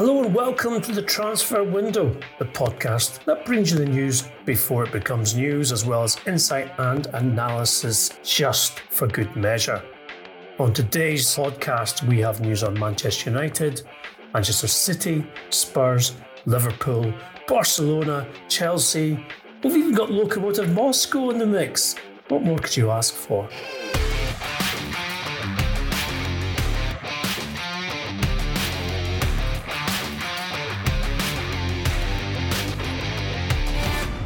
Hello and welcome to the Transfer Window, the podcast that brings you the news before it becomes news, as well as insight and analysis just for good measure. On today's podcast, we have news on Manchester United, Manchester City, Spurs, Liverpool, Barcelona, Chelsea. We've even got Lokomotiv Moscow in the mix. What more could you ask for?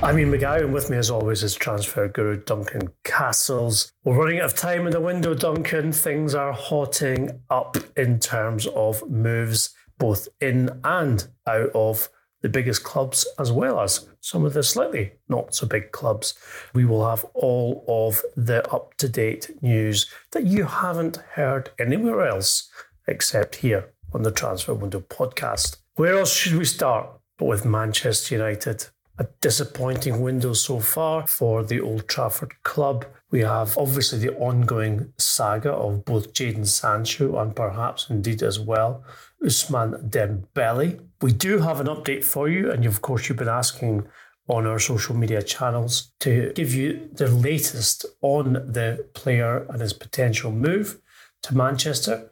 I'm Ian McGowan, with me as always is transfer guru Duncan Castles. We're running out of time in the window, Duncan. Things are hotting up in terms of moves, both in and out of the biggest clubs, as well as some of the slightly not so big clubs. We will have all of the up to date news that you haven't heard anywhere else except here on the Transfer Window podcast. Where else should we start but with Manchester United? A disappointing window so far for the Old Trafford club. We have obviously the ongoing saga of both Jadon Sancho and perhaps indeed as well Ousmane Dembele. We do have an update for you, and of course, you've been asking on our social media channels to give you the latest on the player and his potential move to Manchester.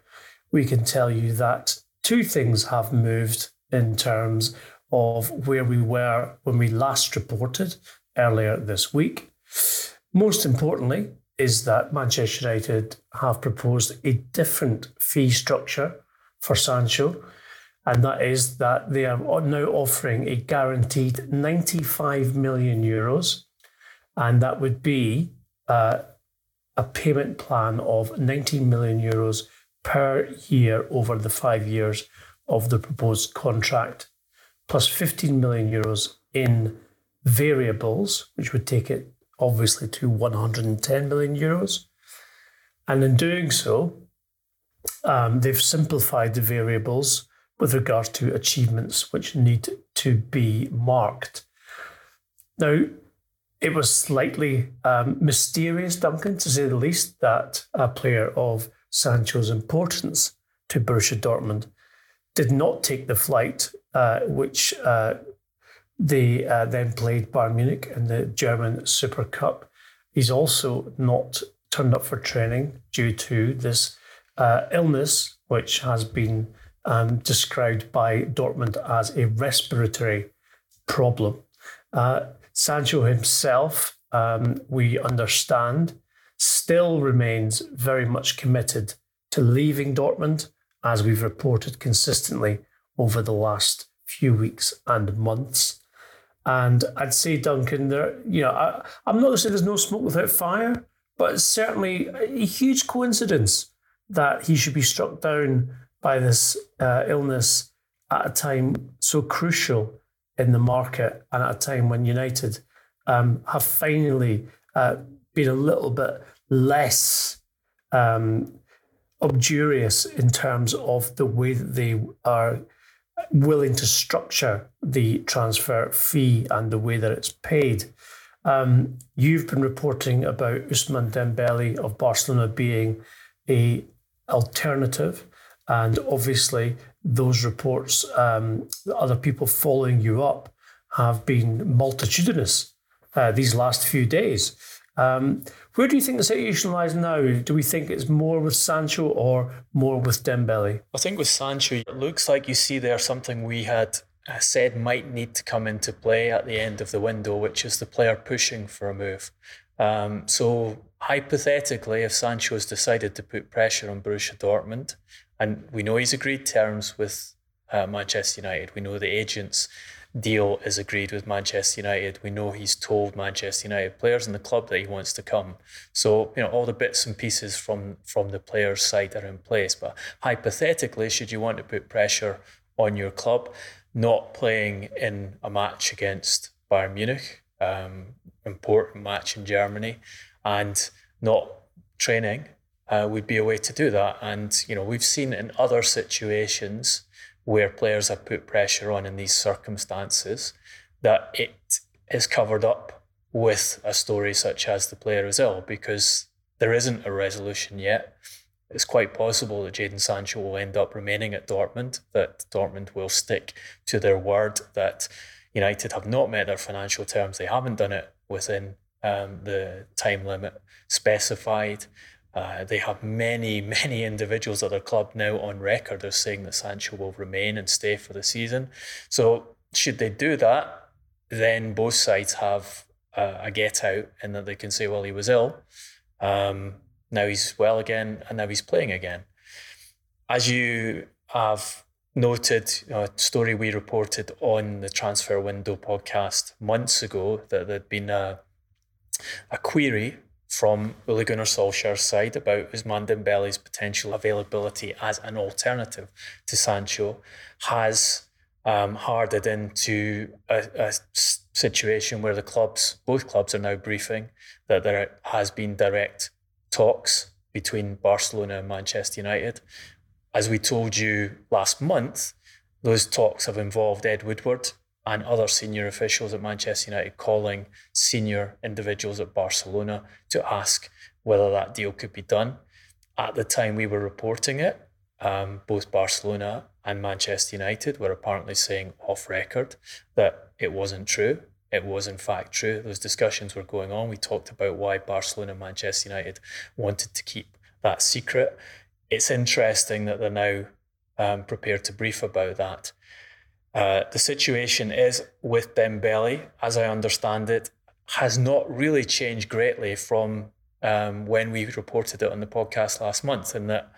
We can tell you that two things have moved in terms of where we were when we last reported earlier this week. Most importantly, is that Manchester United have proposed a different fee structure for Sancho, and that is that they are now offering a guaranteed 95 million euros, and that would be uh, a payment plan of 19 million euros per year over the five years of the proposed contract plus 15 million euros in variables, which would take it obviously to 110 million euros. And in doing so, um, they've simplified the variables with regard to achievements which need to be marked. Now, it was slightly um, mysterious, Duncan, to say the least, that a player of Sancho's importance to Borussia Dortmund did not take the flight uh, which uh, they uh, then played Bayern Munich in the German Super Cup. He's also not turned up for training due to this uh, illness, which has been um, described by Dortmund as a respiratory problem. Uh, Sancho himself, um, we understand, still remains very much committed to leaving Dortmund, as we've reported consistently over the last few weeks and months. And I'd say, Duncan, there, you know, I, am not going to say there's no smoke without fire, but certainly a huge coincidence that he should be struck down by this uh, illness at a time so crucial in the market and at a time when United um, have finally uh, been a little bit less um, obdurious in terms of the way that they are willing to structure the transfer fee and the way that it's paid. Um, you've been reporting about Ousmane Dembele of Barcelona being a alternative, and obviously those reports, um, other people following you up, have been multitudinous uh, these last few days. Um, where do you think the situation lies now? Do we think it's more with Sancho or more with Dembele? I think with Sancho, it looks like you see there something we had uh, said might need to come into play at the end of the window, which is the player pushing for a move. Um, so hypothetically, if Sancho has decided to put pressure on Borussia Dortmund, and we know he's agreed terms with uh, Manchester United, we know the agents deal is agreed with Manchester United. We know he's told Manchester United players in the club that he wants to come. So, you know, all the bits and pieces from from the players' side are in place. But hypothetically, should you want to put pressure on your club, not playing in a match against Bayern Munich, um, important match in Germany, and not training uh, would be a way to do that. And, you know, we've seen in other situations where players have put pressure on in these circumstances that it is covered up with a story such as the player is ill because there isn't a resolution yet. it's quite possible that Jadon Sancho will end up remaining at Dortmund, that Dortmund will stick to their word that United have not met their financial terms. They haven't done it within um, the time limit specified. Uh, they have many, many individuals at their club now on record as saying that Sancho will remain and stay for the season. So, should they do that, then both sides have uh, a get out in that they can say, well, he was ill. Um, now he's well again, and now he's playing again. As you have noted, a story we reported on the Transfer Window podcast months ago that there'd been a, a query from Ole Gunnar Solskjaer's side about Ousmane Dembele's potential availability as an alternative to Sancho has um, hardened into a, a situation where the clubs, both clubs, are now briefing that there has been direct talks between Barcelona and Manchester United. As we told you last month, those talks have involved Ed Woodward, and other senior officials at Manchester United calling senior individuals at Barcelona to ask whether that deal could be done. At the time we were reporting it, um, both Barcelona and Manchester United were apparently saying off record that it wasn't true. It was, in fact, true. Those discussions were going on. We talked about why Barcelona and Manchester United wanted to keep that secret. It's interesting that they're now um, prepared to brief about that. Uh, the situation is with Dembele, as I understand it, has not really changed greatly from um, when we reported it on the podcast last month, in that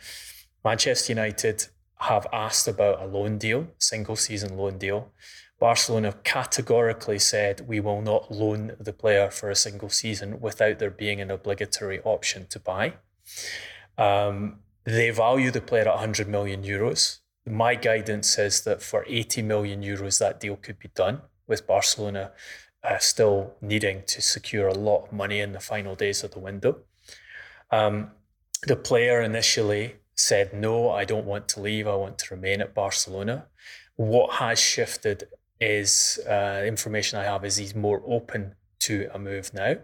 Manchester United have asked about a loan deal, single season loan deal. Barcelona categorically said we will not loan the player for a single season without there being an obligatory option to buy. Um, they value the player at 100 million euros my guidance says that for 80 million euros, that deal could be done with Barcelona uh, still needing to secure a lot of money in the final days of the window. Um, the player initially said, No, I don't want to leave. I want to remain at Barcelona. What has shifted is uh, information I have is he's more open to a move now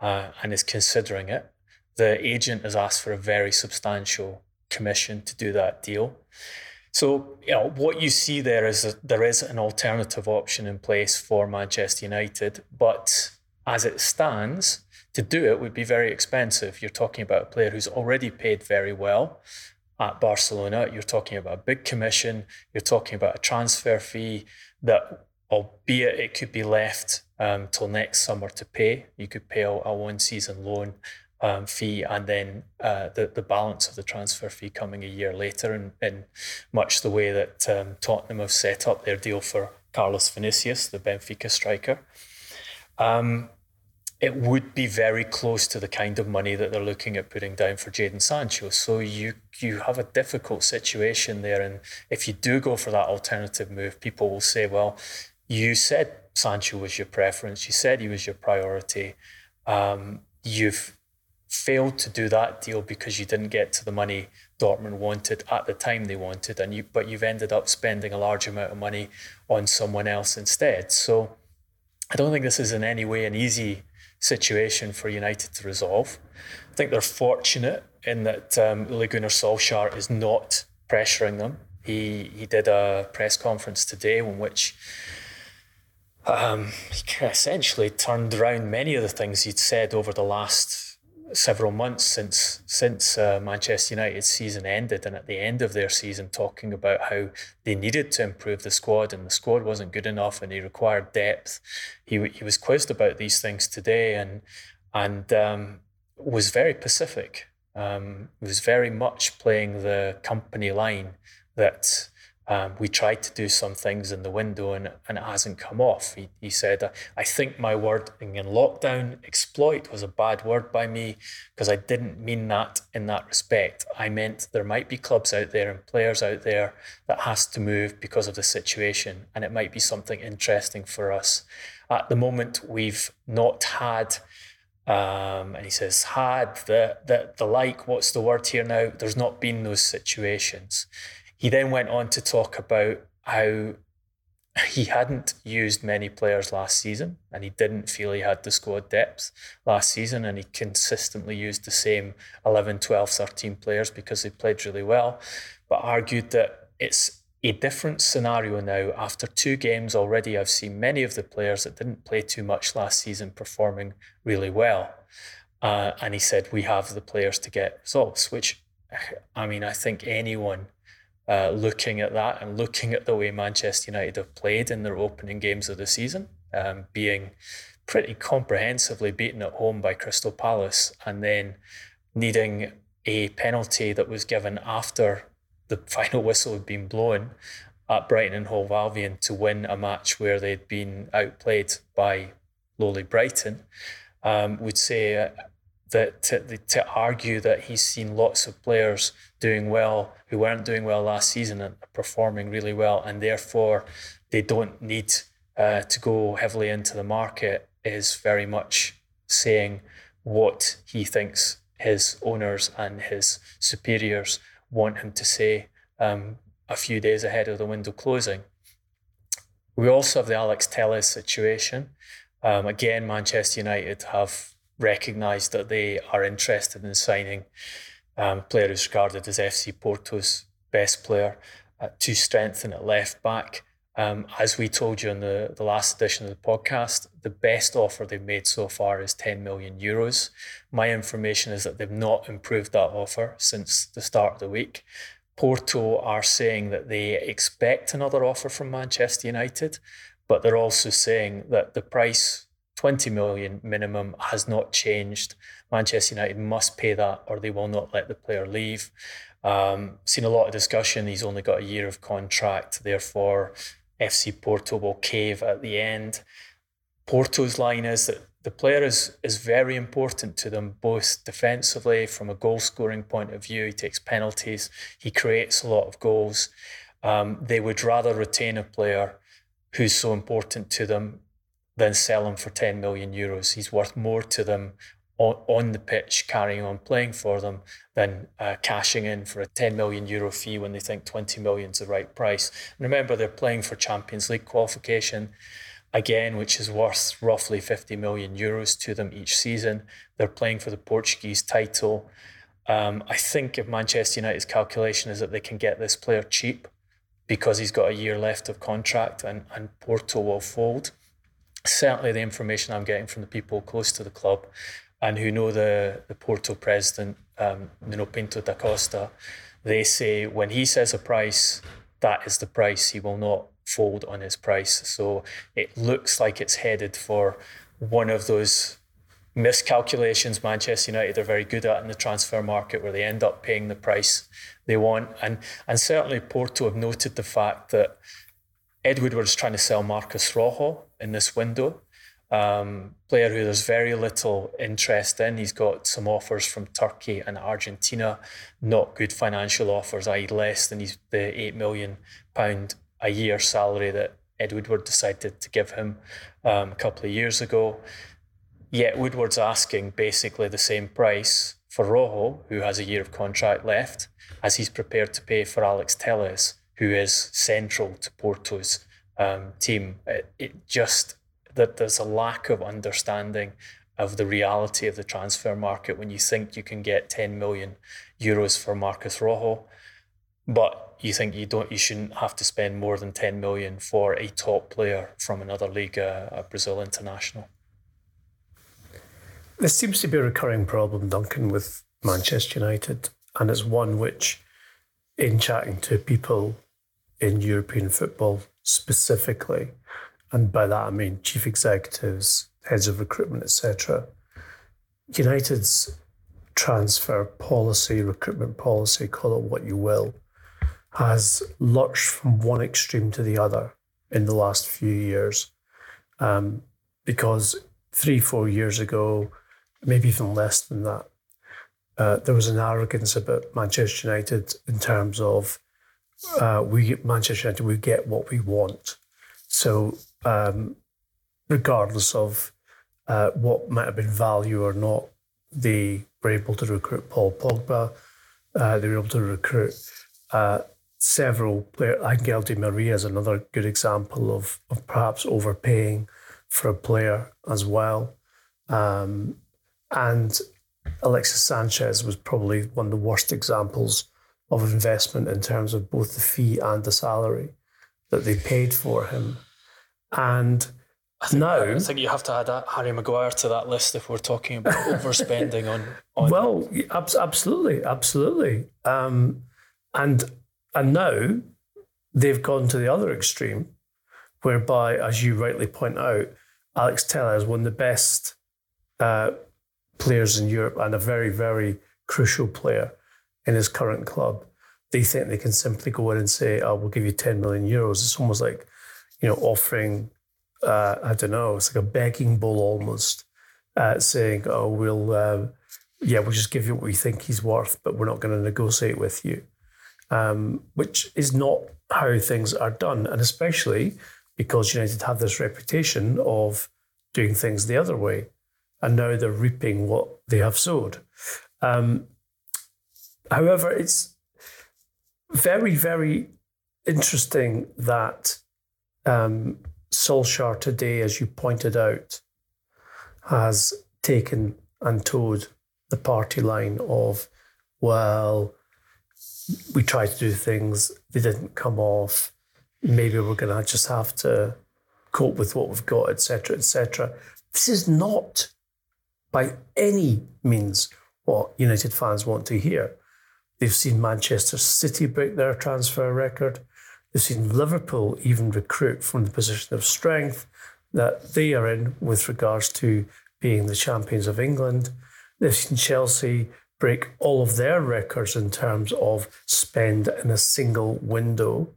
uh, and is considering it. The agent has asked for a very substantial commission to do that deal. So, you know, what you see there is there is an alternative option in place for Manchester United, but as it stands, to do it would be very expensive. You're talking about a player who's already paid very well at Barcelona. You're talking about a big commission. You're talking about a transfer fee that, albeit it could be left um, till next summer to pay, you could pay a one season loan um, fee and then uh, the, the balance of the transfer fee coming a year later in, in much the way that um, Tottenham have set up their deal for Carlos Vinicius, the Benfica striker. Um, it would be very close to the kind of money that they're looking at putting down for Jadon Sancho. So you you have a difficult situation there. And if you do go for that alternative move, people will say, well, you said Sancho was your preference. You said he was your priority. Um, you've failed to do that deal because you didn't get to the money Dortmund wanted at the time they wanted, and you but you've ended up spending a large amount of money on someone else instead. So I don't think this is in any way an easy situation for United to resolve. I think they're fortunate in that um, Ole Solskjaer is not pressuring them. He he did a press conference today in which um, he essentially turned around many of the things he'd said over the last several months since since uh, Manchester United's season ended, and at the end of their season, talking about how they needed to improve the squad, and the squad wasn't good enough, and he required depth. He he was quizzed about these things today, and and um, was very pacific. Um, was very much playing the company line that um, we tried to do some things in the window and, and it hasn't come off. He, he said, I think my word in lockdown, exploit, was a bad word by me because I didn't mean that in that respect. I meant there might be clubs out there and players out there that has to move because of the situation and it might be something interesting for us. At the moment, we've not had um, and he says, had the, the the like, what's the word here now? There's not been those situations. He then went on to talk about how he hadn't used many players last season and he didn't feel he had the squad depth last season and he consistently used the same 11 12 13 players because they played really well but argued that it's a different scenario now after two games already. I've seen many of the players that didn't play too much last season performing really well uh, and he said we have the players to get results which i mean i think anyone uh, looking at that and looking at the way Manchester United have played in their opening games of the season, um, being pretty comprehensively beaten at home by Crystal Palace and then needing a penalty that was given after the final whistle had been blown at Brighton and Hove Albion to win a match where they'd been outplayed by lowly Brighton, um, would say that to, to argue that he's seen lots of players doing well who weren't doing well last season and performing really well, and therefore they don't need uh, to go heavily into the market is very much saying what he thinks his owners and his superiors want him to say um, a few days ahead of the window closing. We also have the Alex Telles situation. Um, again, Manchester United have recognised that they are interested in signing um, player who's regarded as FC Porto's best player uh, to strengthen at left back. Um, as we told you in the, the last edition of the podcast, the best offer they've made so far is 10 million euros. My information is that they've not improved that offer since the start of the week. Porto are saying that they expect another offer from Manchester United, but they're also saying that the price 20 million minimum has not changed. Manchester United must pay that or they will not let the player leave. Um, seen a lot of discussion. He's only got a year of contract, therefore, FC Porto will cave at the end. Porto's line is that the player is, is very important to them, both defensively, from a goal scoring point of view. He takes penalties, he creates a lot of goals. Um, they would rather retain a player who's so important to them than sell him for 10 million euros. He's worth more to them on, on the pitch, carrying on playing for them, than uh, cashing in for a 10 million euro fee when they think 20 million is the right price. And remember, they're playing for Champions League qualification again, which is worth roughly 50 million euros to them each season. They're playing for the Portuguese title. Um, I think if Manchester United's calculation is that they can get this player cheap because he's got a year left of contract and, and Porto will fold certainly the information I'm getting from the people close to the club and who know the, the Porto president, um, Nuno Pinto da Costa, they say when he says a price, that is the price. He will not fold on his price. So it looks like it's headed for one of those miscalculations Manchester United are very good at in the transfer market where they end up paying the price they want. And and certainly Porto have noted the fact that Ed Woodward's trying to sell Marcos Rojo in this window. Um, player who there's very little interest in. He's got some offers from Turkey and Argentina, not good financial offers, i.e., less than the eight million pound a year salary that Ed Woodward decided to give him um, a couple of years ago. Yet Woodward's asking basically the same price for Rojo, who has a year of contract left, as he's prepared to pay for Alex Telles who is central to Porto's um, team. It, it just that there's a lack of understanding of the reality of the transfer market when you think you can get 10 million euros for Marcos Rojo, but you think you don't, you shouldn't have to spend more than 10 million for a top player from another league, uh, a Brazil international. This seems to be a recurring problem, Duncan, with Manchester United, and it's one which, in chatting to people in European football specifically, and by that I mean chief executives, heads of recruitment, etc. United's transfer policy, recruitment policy, call it what you will, has lurched from one extreme to the other in the last few years. Um, because three, four years ago, maybe even less than that, uh, there was an arrogance about Manchester United in terms of uh, we Manchester United we get what we want. So um, regardless of uh, what might have been value or not, they were able to recruit Paul Pogba. Uh, they were able to recruit uh, several players. Angel Di Maria is another good example of, of perhaps overpaying for a player as well. Um, and Alexis Sanchez was probably one of the worst examples of investment in terms of both the fee and the salary that they paid for him. And I think, now, I think you have to add Harry Maguire to that list if we're talking about overspending on, on. Well, absolutely, absolutely. Um, and and now they've gone to the other extreme, whereby, as you rightly point out, Alex Telles is one of the best uh, players in Europe and a very, very crucial player in his current club. They think they can simply go in and say, "I oh, will give you 10 million euros." It's almost like, you know, offering, uh, I don't know, it's like a begging bowl almost, uh, saying, "Oh, we'll, uh, yeah, we'll just give you what we think he's worth, but we're not going to negotiate with you," um, which is not how things are done, and especially because United have this reputation of doing things the other way and now they're reaping what they have sowed. Um, however, it's very, very interesting that um, Solskjaer today, as you pointed out, has taken and toed the party line of, well, we tried to do things, they didn't come off. Maybe we're going to just have to cope with what we've got, etc., etc. This is not by any means what United fans want to hear. They've seen Manchester City break their transfer record. They've seen Liverpool even recruit from the position of strength that they are in with regards to being the champions of England. They've seen Chelsea break all of their records in terms of spend in a single window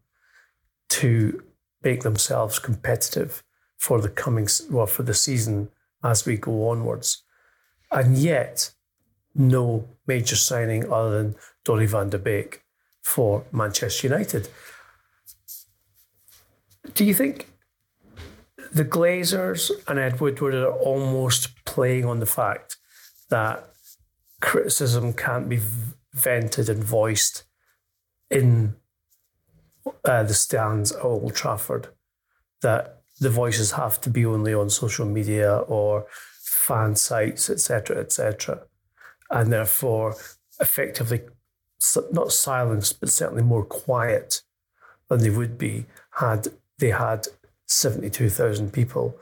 to make themselves competitive for the coming well for the season as we go onwards and yet no major signing other than Donny van de Beek for Manchester United. Do you think the Glazers and Ed Woodward are almost playing on the fact that criticism can't be vented and voiced in uh, the stands at Old Trafford? That the voices have to be only on social media or fan sites, etc., etc., and therefore effectively not silenced, but certainly more quiet than they would be had they had 72,000 people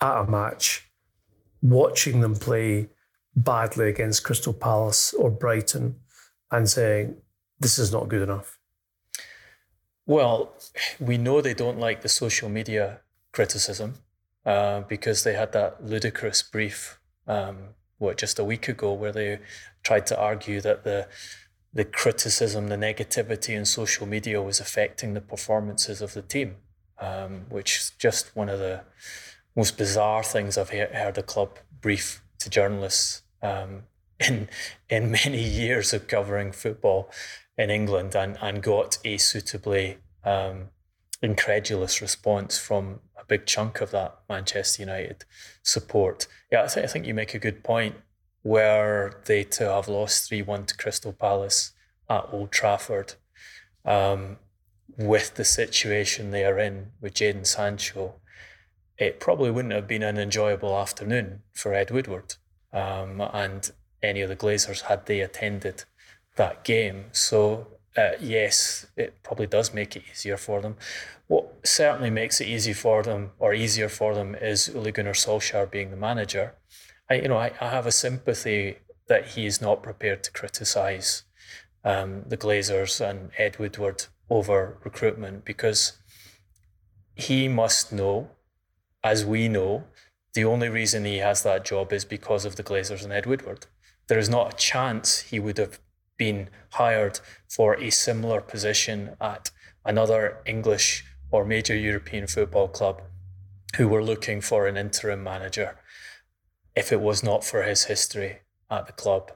at a match watching them play badly against Crystal Palace or Brighton and saying, this is not good enough? Well, we know they don't like the social media criticism. Uh, because they had that ludicrous brief, um, what just a week ago, where they tried to argue that the the criticism, the negativity in social media was affecting the performances of the team, um, which is just one of the most bizarre things I've heard a club brief to journalists um, in in many years of covering football in England, and and got a suitably um, incredulous response from a big chunk of that Manchester United support. Yeah, I, th- I think you make a good point. Were they to have lost 3 1 to Crystal Palace at Old Trafford, um, with the situation they are in with Jadon Sancho, it probably wouldn't have been an enjoyable afternoon for Ed Woodward um, and any of the Glazers had they attended that game. So uh, yes, it probably does make it easier for them. What certainly makes it easy for them or easier for them is Ole Gunnar Solskjaer being the manager. I, you know, I, I have a sympathy that he is not prepared to criticise um, the Glazers and Ed Woodward over recruitment because he must know, as we know, the only reason he has that job is because of the Glazers and Ed Woodward. There is not a chance he would have been hired for a similar position at another English or major European football club who were looking for an interim manager if it was not for his history at the club.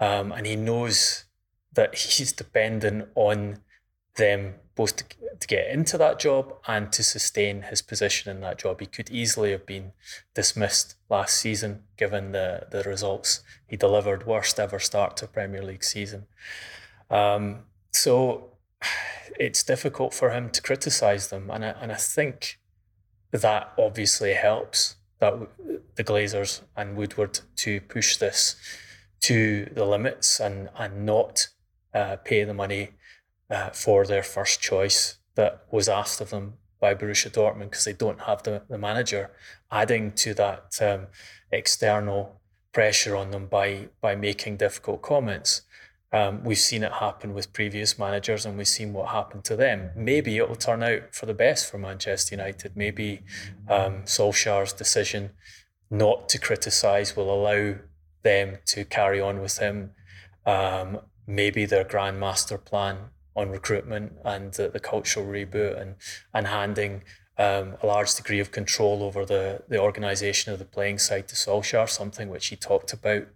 Um, and he knows that he's dependent on them both to, to get into that job and to sustain his position in that job. He could easily have been dismissed last season given the, the results he delivered, worst ever start to Premier League season. Um, so it's difficult for him to criticize them, and I, and I think that obviously helps that the Glazers and Woodward to push this to the limits and and not uh, pay the money uh, for their first choice that was asked of them by Borussia Dortmund because they don't have the, the manager, adding to that um, external pressure on them by by making difficult comments. Um, we've seen it happen with previous managers and we've seen what happened to them. Maybe it will turn out for the best for Manchester United. Maybe um, Solskjaer's decision not to criticise will allow them to carry on with him. Um, maybe their grand master plan on recruitment and the, the cultural reboot and, and handing um, a large degree of control over the, the organisation of the playing side to Solskjaer, something which he talked about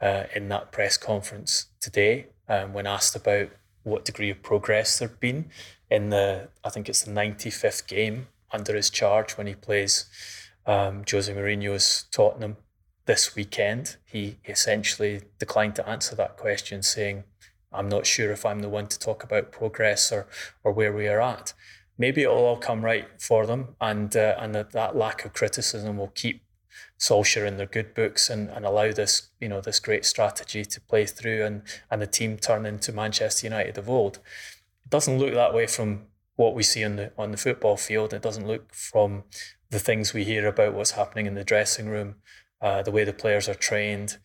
uh, in that press conference today um, when asked about what degree of progress there'd been in the, I think it's the 95th game under his charge when he plays um, Jose Mourinho's Tottenham this weekend. He essentially declined to answer that question, saying, I'm not sure if I'm the one to talk about progress or, or where we are at. Maybe it'll all come right for them, and uh, and that, that lack of criticism will keep Solskjaer in their good books and, and allow this, you know, this great strategy to play through and, and the team turn into Manchester United of old. It doesn't look that way from what we see on the on the football field. It doesn't look from the things we hear about what's happening in the dressing room, uh, the way the players are trained.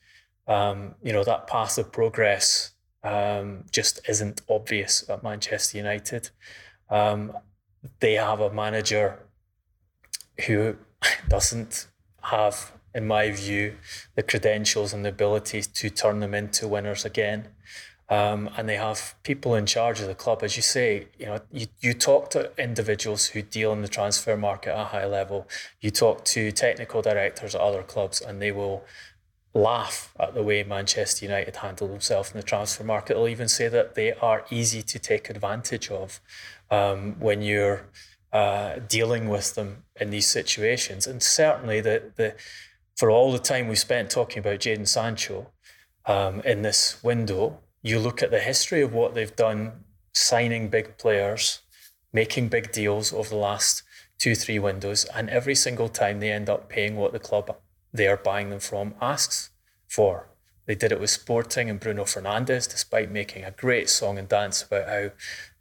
Um, you know, that path of progress um, just isn't obvious at Manchester United. Um, they have a manager who doesn't have, in my view, the credentials and the ability to turn them into winners again. Um, and they have people in charge of the club, as you say. You know, you, you talk to individuals who deal in the transfer market at a high level. You talk to technical directors at other clubs, and they will laugh at the way Manchester United handle themselves in the transfer market. They'll even say that they are easy to take advantage of um, when you're uh, dealing with them in these situations. And certainly, the, the for all the time we spent talking about Jadon Sancho um, in this window, you look at the history of what they've done, signing big players, making big deals over the last two, three windows, and every single time they end up paying what the club they are buying them from asks for. They did it with Sporting and Bruno Fernandes, despite making a great song and dance about how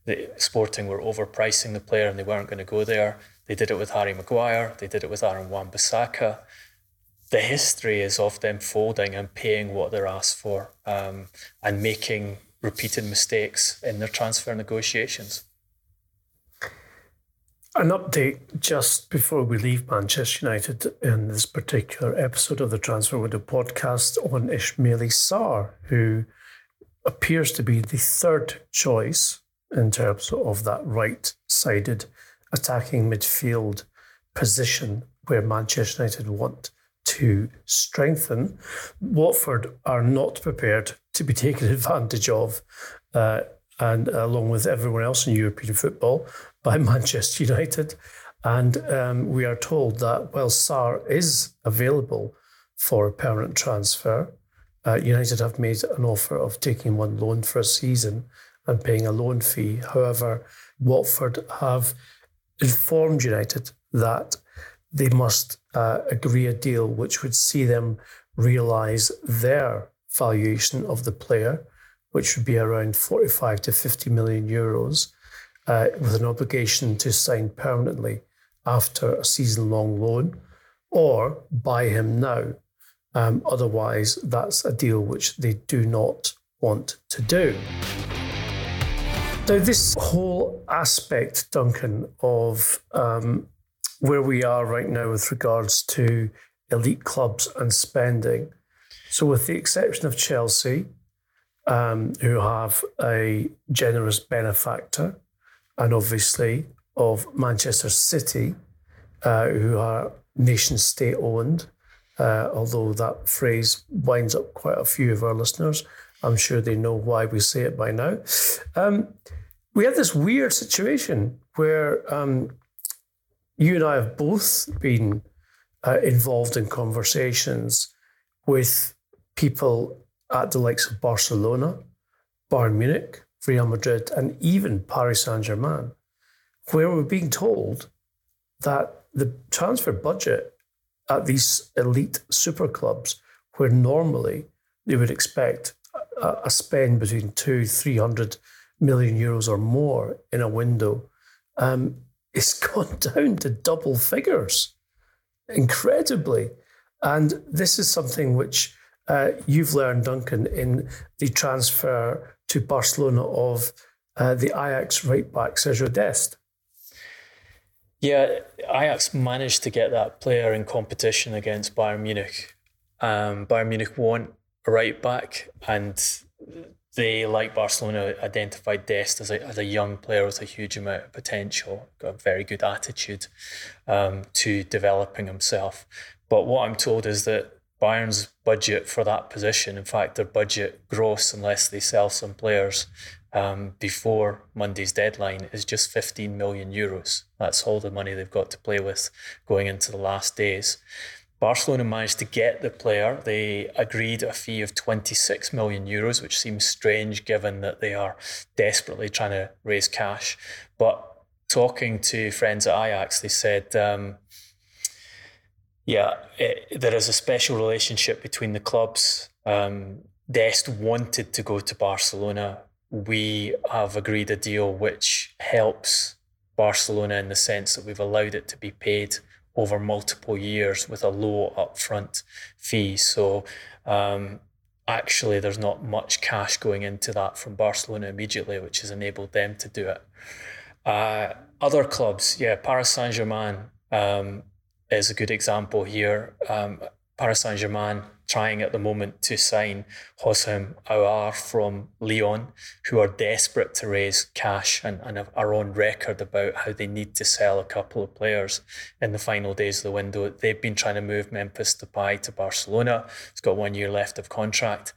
the Sporting were overpricing the player and they weren't going to go there. They did it with Harry Maguire. They did it with Aaron Wan-Bissaka. The history is of them folding and paying what they're asked for um, and making repeated mistakes in their transfer negotiations. An update just before we leave Manchester United in this particular episode of the Transfer Window podcast on Ismaila Sarr, who appears to be the third choice in terms of that right sided attacking midfield position where Manchester United want to strengthen. Watford are not prepared to be taken advantage of, uh, and along with everyone else in European football, by Manchester United. And um, we are told that while Sarr is available for a permanent transfer, uh, United have made an offer of taking one loan for a season and paying a loan fee. However, Watford have informed United that they must uh, agree a deal which would see them realise their valuation of the player, which would be around 45 to 50 million euros, uh, with an obligation to sign permanently after a season long loan or buy him now. Um, otherwise, that's a deal which they do not want to do. Now, this whole aspect, Duncan, of um, where we are right now with regards to elite clubs and spending. So, with the exception of Chelsea, um, who have a generous benefactor, and obviously of Manchester City, uh, who are nation state owned, uh, although that phrase winds up quite a few of our listeners. I'm sure they know why we say it by now. Um, we have this weird situation where um, you and I have both been uh, involved in conversations with people at the likes of Barcelona, Bayern Munich, Real Madrid, and even Paris Saint Germain, where we're being told that the transfer budget at these elite super clubs, where normally they would expect a, spend between two, three hundred million euros or more in a window, um, it's gone down to double figures, incredibly. And this is something which uh, you've learned, Duncan, in the transfer to Barcelona of uh, the Ajax right back Sergio Dest. Yeah, Ajax managed to get that player in competition against Bayern Munich. Um, Bayern Munich want right back, and they, like Barcelona, identified Dest as a, as a young player with a huge amount of potential, got a very good attitude um, to developing himself. But what I'm told is that Bayern's budget for that position, in fact, their budget gross, unless they sell some players um, before Monday's deadline, is just 15 million euros. That's all the money they've got to play with going into the last days. Barcelona managed to get the player. They agreed a fee of 26 million euros, which seems strange given that they are desperately trying to raise cash. But talking to friends at Ajax, they said, um, yeah, it, there is a special relationship between the clubs. Um, Dest wanted to go to Barcelona. We have agreed a deal which helps Barcelona in the sense that we've allowed it to be paid over multiple years with a low upfront fee. So um, actually, there's not much cash going into that from Barcelona immediately, which has enabled them to do it. Uh, other clubs, yeah, Paris Saint Germain. Um, is a good example here. Um, Paris Saint Germain trying at the moment to sign Houssem Aouar from Lyon, who are desperate to raise cash and, and are on record about how they need to sell a couple of players in the final days of the window. They've been trying to move Memphis Depay to Barcelona. He's got one year left of contract.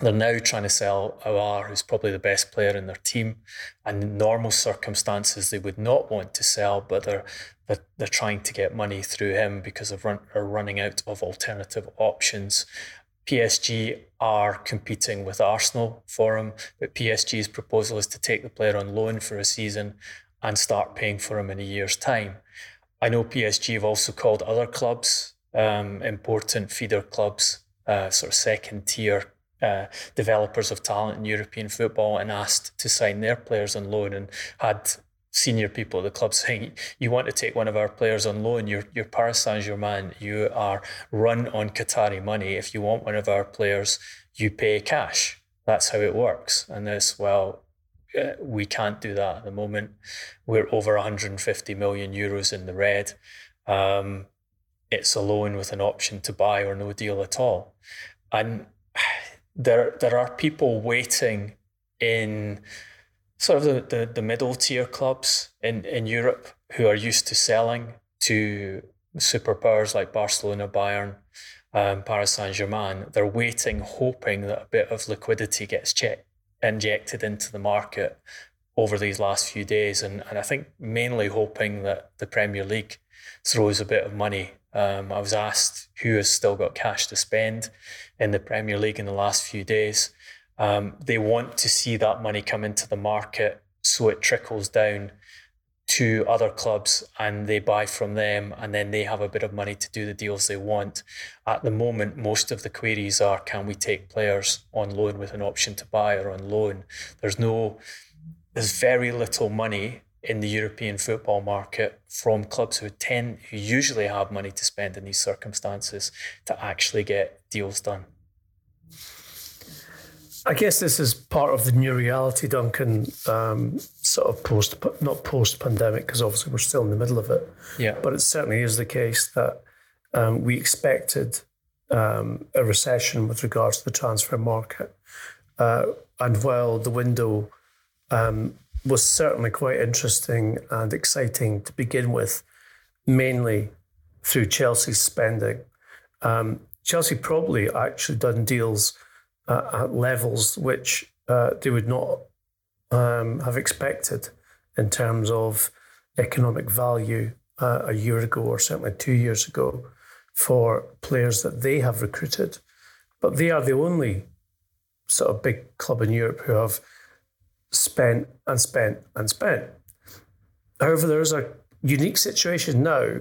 They're now trying to sell Aouar, who's probably the best player in their team. And in normal circumstances, they would not want to sell, but they're they're, they're trying to get money through him because of run, are running out of alternative options. PSG are competing with Arsenal for him, but PSG's proposal is to take the player on loan for a season and start paying for him in a year's time. I know PSG have also called other clubs, um, important feeder clubs, uh, sort of second tier uh, developers of talent in European football and asked to sign their players on loan and had senior people at the club saying, "You want to take one of our players on loan? You're you're Paris Saint Germain. You are run on Qatari money. If you want one of our players, you pay cash. That's how it works." And this, well, uh, we can't do that at the moment. We're over 150 million euros in the red. Um, it's a loan with an option to buy or no deal at all, and there there are people waiting in sort of the, the, the middle tier clubs in, in Europe who are used to selling to superpowers like Barcelona, Bayern, um, Paris Saint Germain. They're waiting, hoping that a bit of liquidity gets injected into the market over these last few days. And, and I think mainly hoping that the Premier League throws a bit of money. Um, I was asked who has still got cash to spend in the Premier League in the last few days. Um, they want to see that money come into the market so it trickles down to other clubs and they buy from them and then they have a bit of money to do the deals they want. At the moment, most of the queries are can we take players on loan with an option to buy or on loan? There's no, there's very little money in the European football market from clubs who tend, who usually have money to spend in these circumstances to actually get deals done. I guess this is part of the new reality, Duncan. Um, sort of post, not post pandemic, because obviously we're still in the middle of it. Yeah. But it certainly is the case that um, we expected um, a recession with regards to the transfer market, uh, and while the window um, was certainly quite interesting and exciting to begin with, mainly through Chelsea's spending. Um, Chelsea probably actually done deals uh, at levels which uh, they would not um, have expected in terms of economic value uh, a year ago or certainly two years ago for players that they have recruited. But they are the only sort of big club in Europe who have spent and spent and spent. However, there is a unique situation now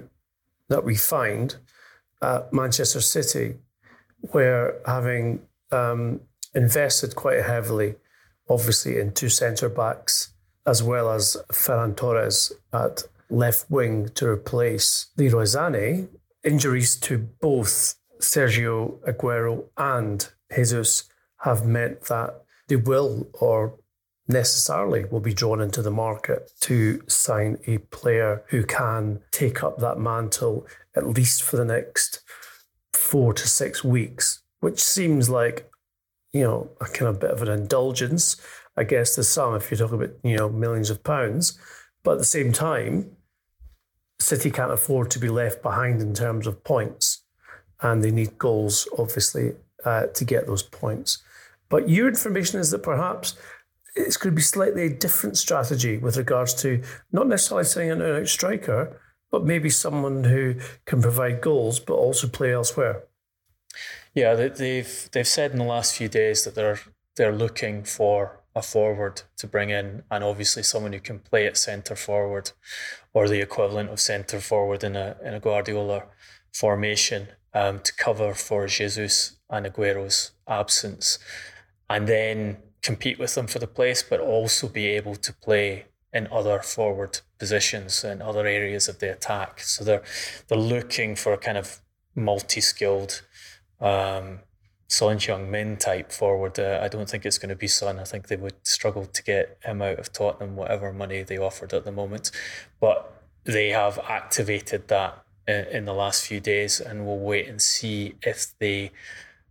that we find at Manchester City, where having um, invested quite heavily, obviously, in two centre backs, as well as Ferran Torres at left wing to replace Leroy Sané, injuries to both Sergio Aguero and Jesus have meant that they will or necessarily will be drawn into the market to sign a player who can take up that mantle at least for the next four to six weeks, which seems like, you know, a kind of bit of an indulgence, I guess, to some if you're talking about, you know, millions of pounds. But at the same time, City can't afford to be left behind in terms of points, and they need goals, obviously, uh, to get those points. But your information is that perhaps it's going to be slightly a different strategy with regards to not necessarily signing an out striker, but maybe someone who can provide goals but also play elsewhere. Yeah, they've they've said in the last few days that they're they're looking for a forward to bring in, and obviously someone who can play at centre forward, or the equivalent of centre forward in a in a Guardiola formation um, to cover for Jesus and Aguero's absence, and then compete with them for the place, but also be able to play in other forward positions and other areas of the attack. So they're they're looking for a kind of multi-skilled um, Son Heung-min type forward. Uh, I don't think it's going to be Son. I think they would struggle to get him out of Tottenham, whatever money they offered at the moment. But they have activated that in, in the last few days, and we'll wait and see if they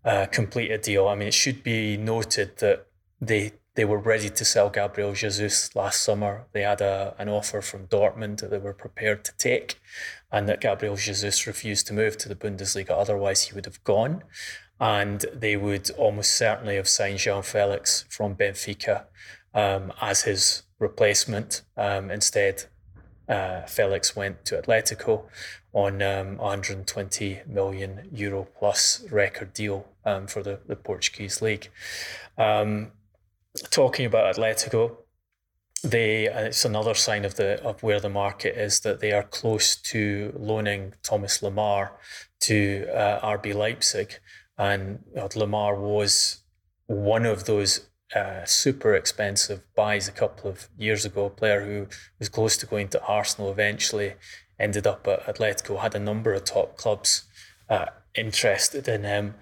uh, complete a deal. I mean, it should be noted that they they were ready to sell Gabriel Jesus last summer. They had a, an offer from Dortmund that they were prepared to take, and that Gabriel Jesus refused to move to the Bundesliga. Otherwise, he would have gone. And they would almost certainly have signed Joao Felix from Benfica um, as his replacement. Um, instead, uh, Felix went to Atletico on um, 120 million euro plus record deal um, for the, the Portuguese league. Um, talking about Atletico, they uh, it's another sign of the of where the market is that they are close to loaning Thomas Lemar to uh, RB Leipzig, and Lemar was one of those uh, super expensive buys a couple of years ago. A player who was close to going to Arsenal eventually ended up at Atletico. Had a number of top clubs uh, interested in him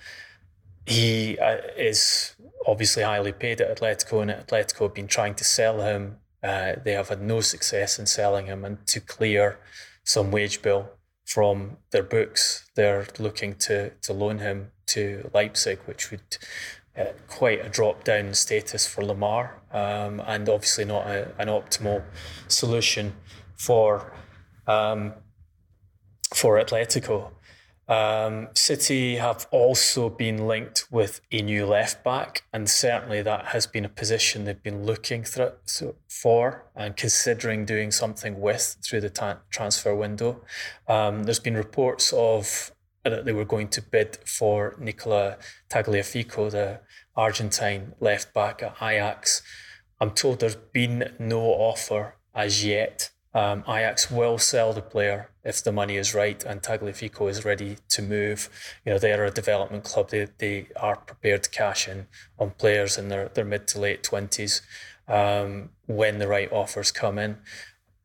he uh, is obviously highly paid at Atletico, and Atletico have been trying to sell him. Uh, they have had no success in selling him, and to clear some wage bill from their books, they're looking to to loan him to Leipzig, which would uh, quite a drop down status for Lemar, um, and obviously not a, an optimal solution for um, for Atletico. Um, City have also been linked with a new left back, and certainly that has been a position they've been looking th- for and considering doing something with through the ta- transfer window. Um, there's been reports of uh, that they were going to bid for Nicola Tagliafico, the Argentine left back at Ajax. I'm told there's been no offer as yet. Um, Ajax will sell the player if the money is right and Tagliafico is ready to move. You know, they're a development club. They, they are prepared to cash in on players in their, their mid to late 20s um, when the right offers come in.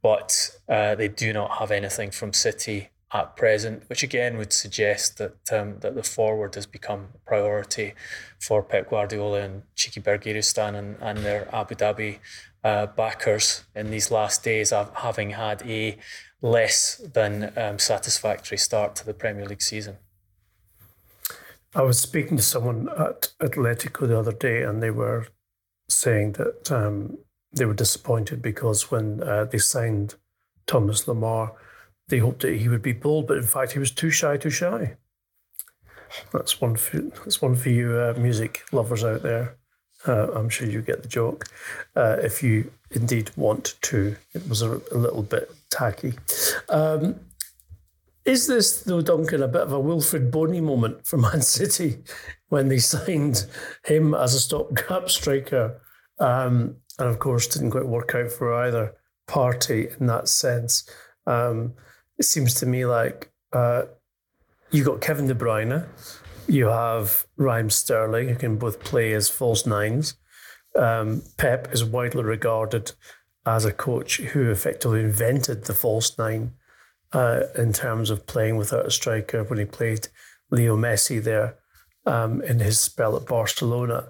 But uh, they do not have anything from City at present, which again would suggest that um, that the forward has become a priority for Pep Guardiola and Txiki Begiristain and, and their Abu Dhabi uh, backers in these last days, having had a less than um, satisfactory start to the Premier League season. I was speaking to someone at Atletico the other day, and they were saying that um, they were disappointed because when uh, they signed Thomas Lemar, they hoped that he would be bold, but in fact, he was too shy, too shy. That's one for that's one for you uh, music lovers out there. Uh, I'm sure you get the joke. Uh, if you indeed want to, it was a, a little bit tacky. Um, is this, though, Duncan, a bit of a Wilfried Bony moment for Man City when they signed him as a stopgap striker um, and of course didn't quite work out for either party in that sense. Um, it seems to me like uh, you got Kevin De Bruyne, you have Raheem Sterling, who can both play as false nines. Um, Pep is widely regarded as a coach who effectively invented the false nine uh, in terms of playing without a striker when he played Leo Messi there um, in his spell at Barcelona.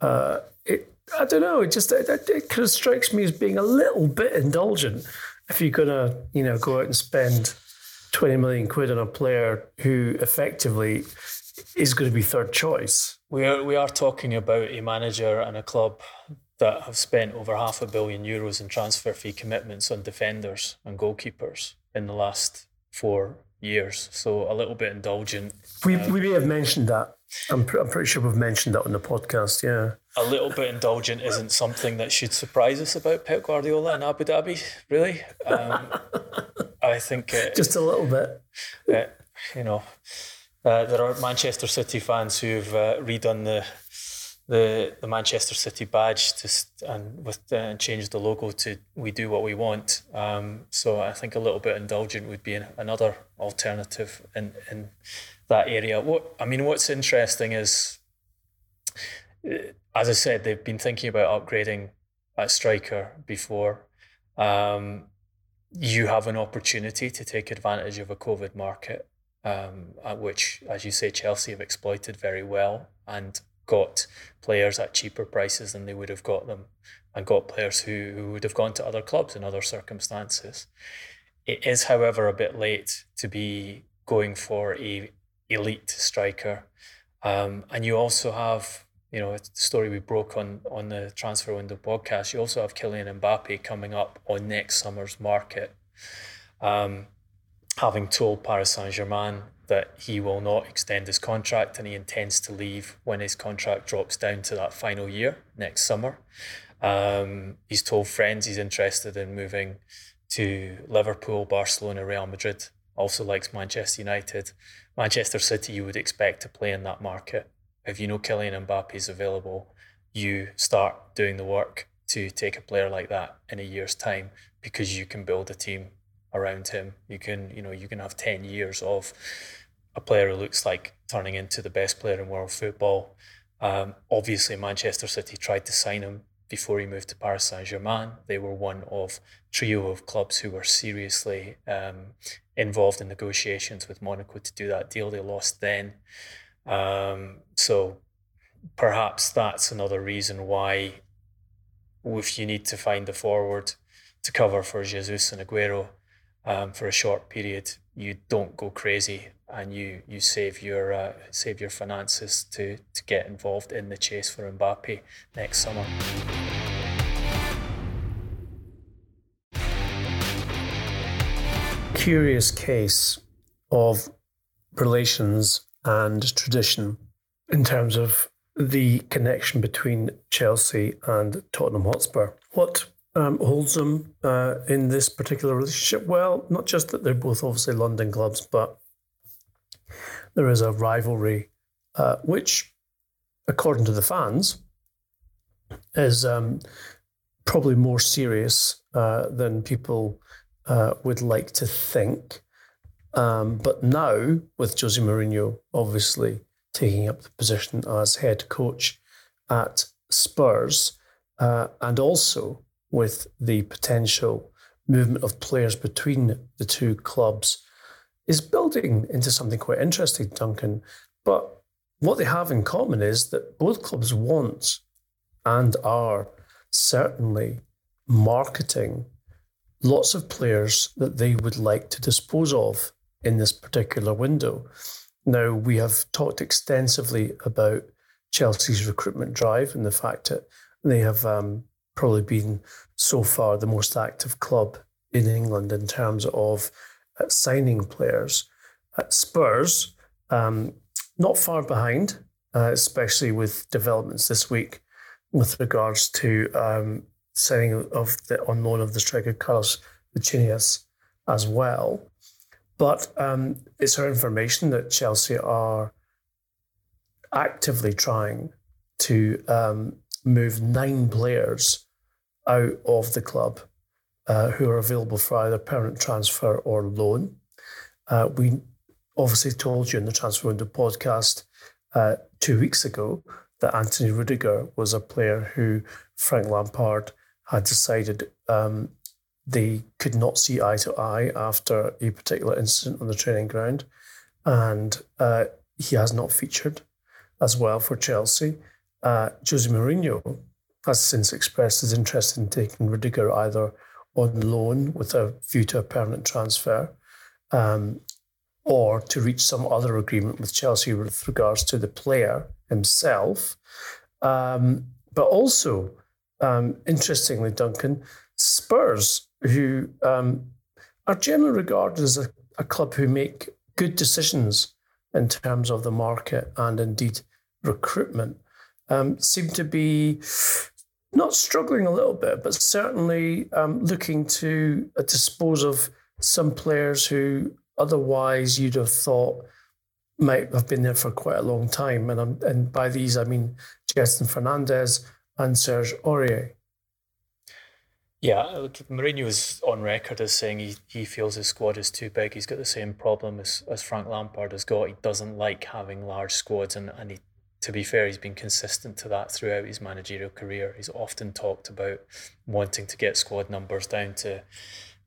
Uh, it, I don't know. It just it, it, kind of strikes me as being a little bit indulgent if you're gonna, you know, go out and spend twenty million quid on a player who effectively is going to be third choice. We are we are talking about a manager and a club that have spent over half a billion euros in transfer fee commitments on defenders and goalkeepers in the last four years. So a little bit indulgent. We, um, we may have mentioned that. I'm, pr- I'm pretty sure we've mentioned that on the podcast. Yeah. A little bit indulgent isn't something that should surprise us about Pep Guardiola in Abu Dhabi, really. Um, I think. Uh, Just a little bit. Uh, you know, uh, there are Manchester City fans who've uh, redone the the the Manchester City badge to and with uh, changed the logo to "We do what we want." Um, so I think a little bit indulgent would be another alternative in in that area. What I mean, what's interesting is, uh, as I said, they've been thinking about upgrading a striker before. Um, you have an opportunity to take advantage of a COVID market, um, which, as you say, Chelsea have exploited very well and got players at cheaper prices than they would have got them and got players who, who would have gone to other clubs in other circumstances. It is, however, a bit late to be going for a elite striker. Um, and you also have, you know, a story we broke on on the transfer window podcast. You also have Kylian Mbappe coming up on next summer's market. Um, having told Paris Saint Germain that he will not extend his contract and he intends to leave when his contract drops down to that final year next summer. Um, he's told friends he's interested in moving to Liverpool, Barcelona, Real Madrid. Also likes Manchester United. Manchester City, you would expect to play in that market. If you know Kylian Mbappe is available, you start doing the work to take a player like that in a year's time because you can build a team around him. You can, you know, you can have 10 years of a player who looks like turning into the best player in world football. Um, obviously, Manchester City tried to sign him before he moved to Paris Saint Germain. They were one of trio of clubs who were seriously um, involved in negotiations with Monaco to do that deal. They lost then, um, so perhaps that's another reason why, if you need to find a forward to cover for Jesus and Aguero um, for a short period, you don't go crazy and you you save your uh, save your finances to to get involved in the chase for Mbappe next summer. Curious case of relations and tradition in terms of the connection between Chelsea and Tottenham Hotspur. What um, holds them uh, in this particular relationship? Well, not just that they're both obviously London clubs, but there is a rivalry, uh, which, according to the fans, is um, probably more serious uh, than people uh, would like to think. Um, but now, with Jose Mourinho obviously taking up the position as head coach at Spurs, uh, and also with the potential movement of players between the two clubs, is building into something quite interesting, Duncan. But what they have in common is that both clubs want and are certainly marketing lots of players that they would like to dispose of in this particular window. Now, we have talked extensively about Chelsea's recruitment drive and the fact that they have um, probably been so far the most active club in England in terms of at signing players. At Spurs, um, not far behind, uh, especially with developments this week with regards to um, signing of the loan of the striker Carlos Vinicius as well. But um, it's our information that Chelsea are actively trying to um, move nine players out of the club uh, who are available for either permanent transfer or loan. Uh, we obviously told you in the Transfer Window podcast uh, two weeks ago that Anthony Rudiger was a player who Frank Lampard had decided um, they could not see eye to eye after a particular incident on the training ground. And uh, he has not featured as well for Chelsea. Uh, Jose Mourinho has since expressed his interest in taking Rudiger either on loan with a view to a permanent transfer um, or to reach some other agreement with Chelsea with regards to the player himself. Um, but also, um, interestingly, Duncan, Spurs, who um, are generally regarded as a, a club who make good decisions in terms of the market and indeed recruitment, um, seem to be not struggling a little bit, but certainly um, looking to uh, dispose of some players who otherwise you'd have thought might have been there for quite a long time. And, and by these, I mean Gedson Fernandes and Serge Aurier. Yeah, Mourinho is on record as saying he, he feels his squad is too big. He's got the same problem as, as Frank Lampard has got. He doesn't like having large squads, and, and he, to be fair, he's been consistent to that throughout his managerial career. He's often talked about wanting to get squad numbers down to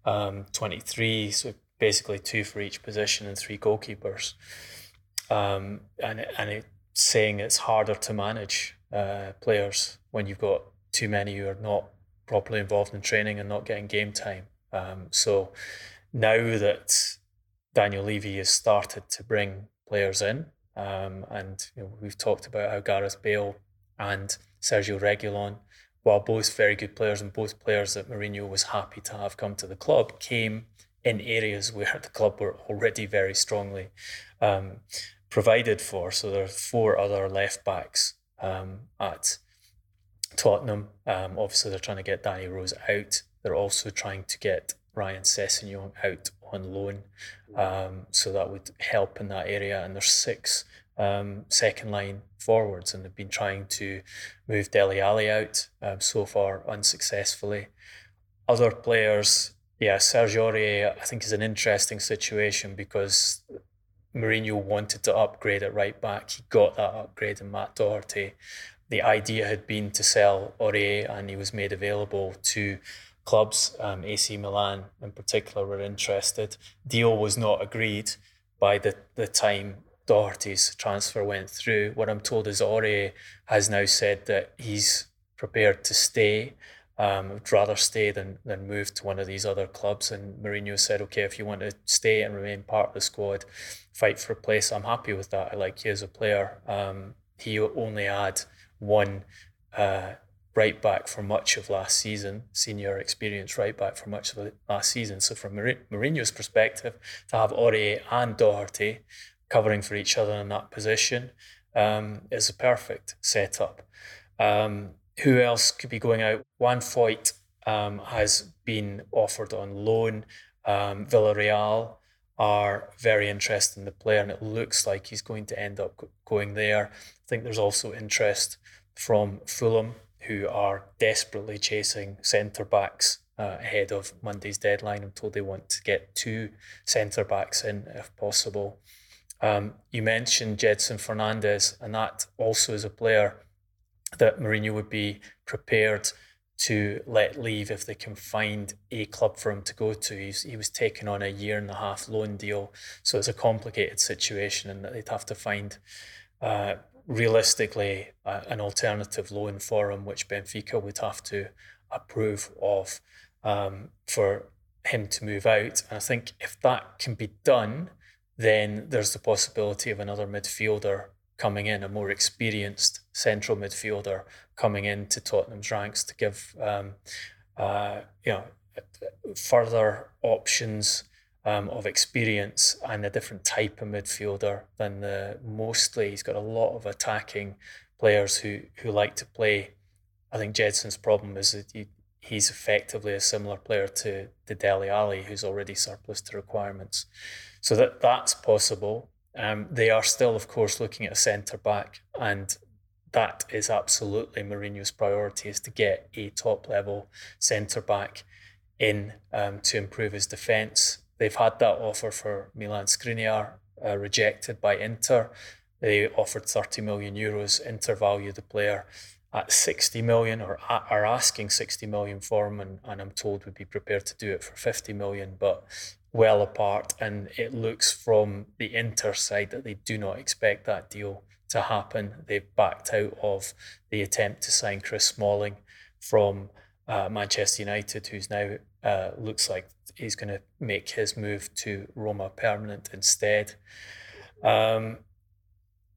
um, 23, so basically two for each position and three goalkeepers. Um, and and it, saying it's harder to manage uh, players when you've got too many who are not properly involved in training and not getting game time. Um, so now that Daniel Levy has started to bring players in, um, and you know, we've talked about how Gareth Bale and Sergio Reguilon, while both very good players and both players that Mourinho was happy to have come to the club, came in areas where the club were already very strongly um, provided for. So there are four other left backs um, at Tottenham. Um, obviously, they're trying to get Danny Rose out. They're also trying to get Ryan Sessegnon out on loan. Um, so that would help in that area. And there's six um, second line forwards, and they've been trying to move Dele Alli out um, so far unsuccessfully. Other players, yeah, Sergio Aurier, I think, is an interesting situation because Mourinho wanted to upgrade at right back. He got that upgrade in Matt Doherty the idea had been to sell Aurier, and he was made available to clubs. Um, AC Milan, in particular, were interested. Deal was not agreed by the, the time Doherty's transfer went through. What I'm told is Aurier has now said that he's prepared to stay. Um, would rather stay than than move to one of these other clubs. And Mourinho said, "Okay, if you want to stay and remain part of the squad, fight for a place. I'm happy with that. I like you as a player." Um, he only had one uh, right back for much of last season, senior experience right back for much of last season. So from Mourinho's perspective, to have Aurier and Doherty covering for each other in that position um, is a perfect setup. Um, who else could be going out? Juan Foyth um, has been offered on loan. Um, Villarreal are very interested in the player, and it looks like he's going to end up going there. I think there's also interest from Fulham, who are desperately chasing centre backs uh, ahead of Monday's deadline. I'm told they want to get two centre backs in if possible. Um, you mentioned Gedson Fernandes, and that also is a player that Mourinho would be prepared to let leave if they can find a club for him to go to. He's, he was taken on a year and a half loan deal, so it's a complicated situation, and that they'd have to find uh, realistically uh, an alternative loan for him, which Benfica would have to approve of um, for him to move out. And I think if that can be done, then there's the possibility of another midfielder coming in, a more experienced central midfielder coming into Tottenham's ranks to give um, uh, you know further options um, of experience and a different type of midfielder than the mostly he's got a lot of attacking players who who like to play. I think Gedson's problem is that he, he's effectively a similar player to the Dele Alli, who's already surplus to requirements. So that that's possible. Um, they are still, of course, looking at a centre back, and that is absolutely Mourinho's priority is to get a top level centre back in um, to improve his defence. They've had that offer for Milan Skriniar, uh, rejected by Inter. They offered 30 million euros. Inter value the player at 60 million or are asking 60 million for him, and, and I'm told would be prepared to do it for 50 million, but well apart. And it looks from the Inter side that they do not expect that deal to happen. They've backed out of the attempt to sign Chris Smalling from uh, Manchester United, who's now uh, looks like he's going to make his move to Roma permanent instead. Um,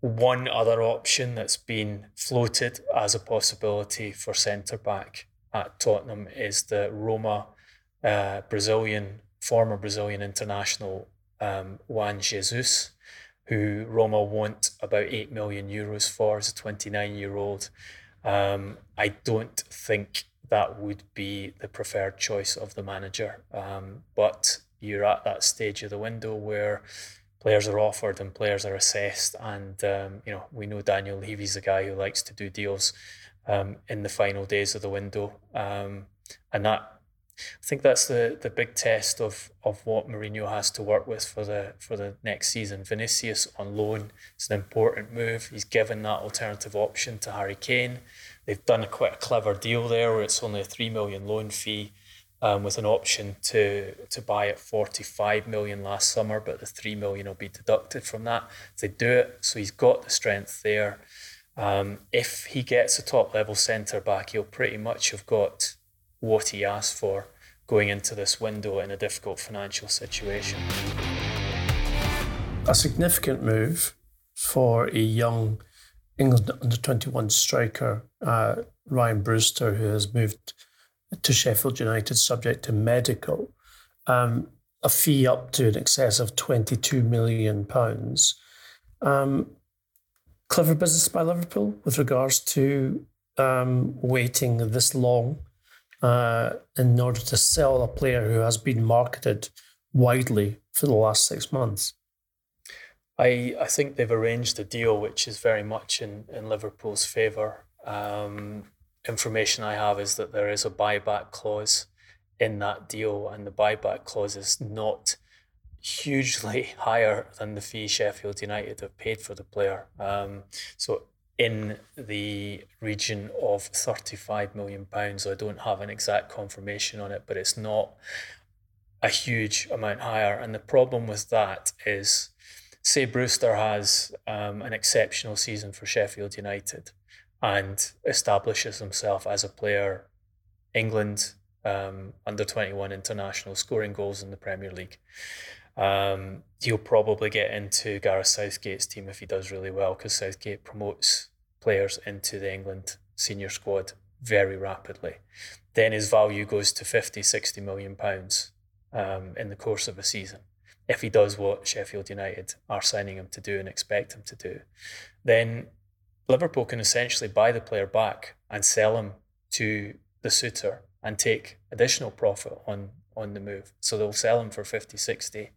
one other option that's been floated as a possibility for centre back at Tottenham is the Roma uh, Brazilian former Brazilian international um, Juan Jesus who Roma want about 8 million euros for as a 29 year old. Um, I don't think that would be the preferred choice of the manager. Um, but you're at that stage of the window where players are offered and players are assessed. And, um, you know, we know Daniel Levy's a guy who likes to do deals um, in the final days of the window. Um, and that I think that's the the big test of of what Mourinho has to work with for the for the next season. Vinicius on loan is an important move. He's given that alternative option to Harry Kane. They've done a quite a clever deal there, where it's only a three million loan fee. Um, with an option to to buy at 45 million last summer, but the 3 million will be deducted from that if they do it. So he's got the strength there. Um, if he gets a top level centre back, he'll pretty much have got what he asked for going into this window in a difficult financial situation. A significant move for a young England under 21 striker, uh, Ryan Brewster, who has moved to Sheffield United subject to medical. Um, a fee up to in excess of £22 million. Um, clever business by Liverpool with regards to um, waiting this long uh, in order to sell a player who has been marketed widely for the last six months. I, I think they've arranged a deal which is very much in, in Liverpool's favour. Um, information I have is that there is a buyback clause in that deal, and the buyback clause is not hugely higher than the fee Sheffield United have paid for the player. Um, so in the region of 35 million pounds. I don't have an exact confirmation on it, but it's not a huge amount higher. And the problem with that is, say Brewster has um, an exceptional season for Sheffield United and establishes himself as a player, England um, under 21 international, scoring goals in the Premier League. Um, he'll probably get into Gareth Southgate's team if he does really well because Southgate promotes players into the England senior squad very rapidly. Then his value goes to 50, 60 million pounds um, in the course of a season. If he does what Sheffield United are signing him to do and expect him to do, then Liverpool can essentially buy the player back and sell him to the suitor and take additional profit on on the move. So they'll sell him for 50, 60